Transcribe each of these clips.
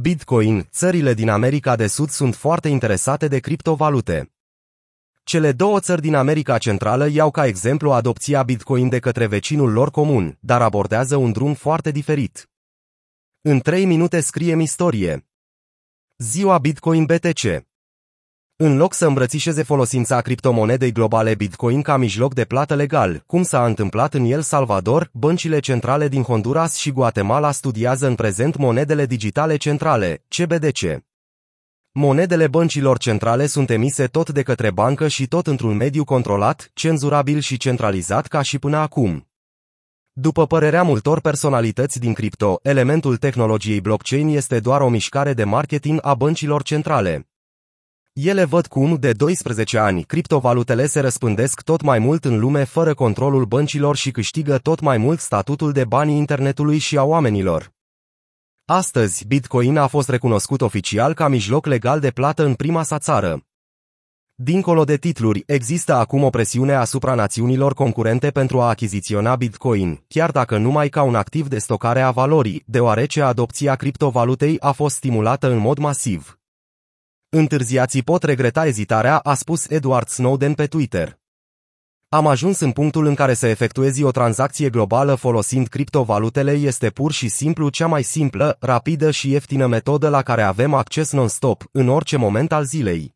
Bitcoin, țările din America de Sud sunt foarte interesate de criptovalute. Cele două țări din America Centrală iau ca exemplu adopția Bitcoin de către vecinul lor comun, dar abordează un drum foarte diferit. În 3 minute scriem istorie. Ziua Bitcoin BTC în loc să îmbrățișeze folosința criptomonedei globale Bitcoin ca mijloc de plată legal, cum s-a întâmplat în El Salvador, băncile centrale din Honduras și Guatemala studiază în prezent monedele digitale centrale, CBDC. Monedele băncilor centrale sunt emise tot de către bancă și tot într-un mediu controlat, cenzurabil și centralizat ca și până acum. După părerea multor personalități din cripto, elementul tehnologiei blockchain este doar o mișcare de marketing a băncilor centrale. Ele văd cum, de 12 ani, criptovalutele se răspândesc tot mai mult în lume fără controlul băncilor și câștigă tot mai mult statutul de banii internetului și a oamenilor. Astăzi, Bitcoin a fost recunoscut oficial ca mijloc legal de plată în prima sa țară. Dincolo de titluri, există acum o presiune asupra națiunilor concurente pentru a achiziționa Bitcoin, chiar dacă numai ca un activ de stocare a valorii, deoarece adopția criptovalutei a fost stimulată în mod masiv. Întârziații pot regreta ezitarea, a spus Edward Snowden pe Twitter. Am ajuns în punctul în care să efectuezi o tranzacție globală folosind criptovalutele este pur și simplu cea mai simplă, rapidă și ieftină metodă la care avem acces non-stop, în orice moment al zilei.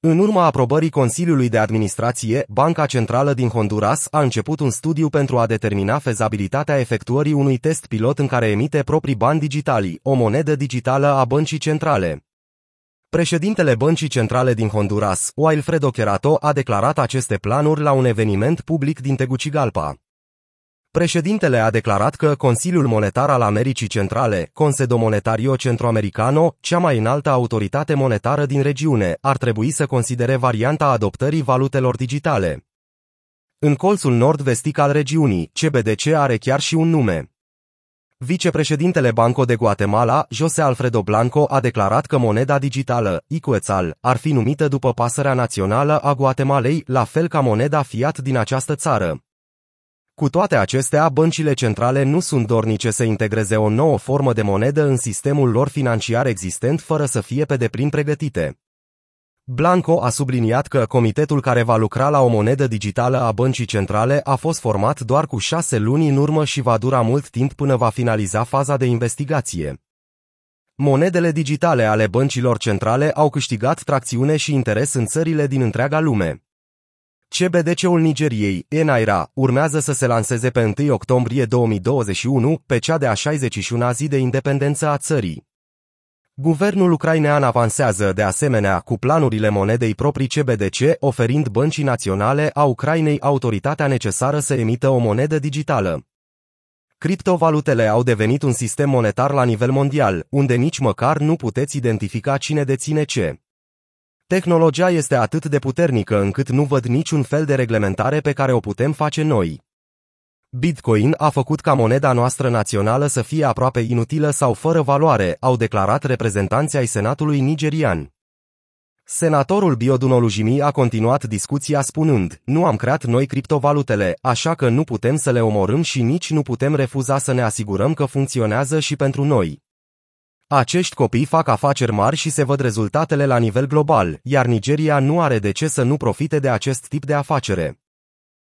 În urma aprobării Consiliului de Administrație, Banca Centrală din Honduras a început un studiu pentru a determina fezabilitatea efectuării unui test pilot în care emite proprii bani digitali, o monedă digitală a băncii centrale. Președintele Băncii Centrale din Honduras, Wilfredo Querato, a declarat aceste planuri la un eveniment public din Tegucigalpa. Președintele a declarat că Consiliul Monetar al Americii Centrale, Consedo Monetario Centroamericano, cea mai înaltă autoritate monetară din regiune, ar trebui să considere varianta adoptării valutelor digitale. În colțul nord-vestic al regiunii, CBDC are chiar și un nume. Vicepreședintele Banco de Guatemala, José Alfredo Blanco, a declarat că moneda digitală, Icuetzal, ar fi numită după pasărea națională a Guatemalei, la fel ca moneda fiat din această țară. Cu toate acestea, băncile centrale nu sunt dornice să integreze o nouă formă de monedă în sistemul lor financiar existent fără să fie pe deplin pregătite. Blanco a subliniat că comitetul care va lucra la o monedă digitală a băncii centrale a fost format doar cu șase luni în urmă și va dura mult timp până va finaliza faza de investigație. Monedele digitale ale băncilor centrale au câștigat tracțiune și interes în țările din întreaga lume. CBDC-ul Nigeriei, Enaira, urmează să se lanseze pe 1 octombrie 2021, pe cea de a 61-a zi de independență a țării. Guvernul ucrainean avansează de asemenea cu planurile monedei proprii CBDC, oferind băncii naționale a Ucrainei autoritatea necesară să emită o monedă digitală. Criptovalutele au devenit un sistem monetar la nivel mondial, unde nici măcar nu puteți identifica cine deține ce. Tehnologia este atât de puternică încât nu văd niciun fel de reglementare pe care o putem face noi. Bitcoin a făcut ca moneda noastră națională să fie aproape inutilă sau fără valoare, au declarat reprezentanții ai Senatului nigerian. Senatorul Biodunolujimi a continuat discuția spunând, nu am creat noi criptovalutele, așa că nu putem să le omorâm și nici nu putem refuza să ne asigurăm că funcționează și pentru noi. Acești copii fac afaceri mari și se văd rezultatele la nivel global, iar Nigeria nu are de ce să nu profite de acest tip de afacere.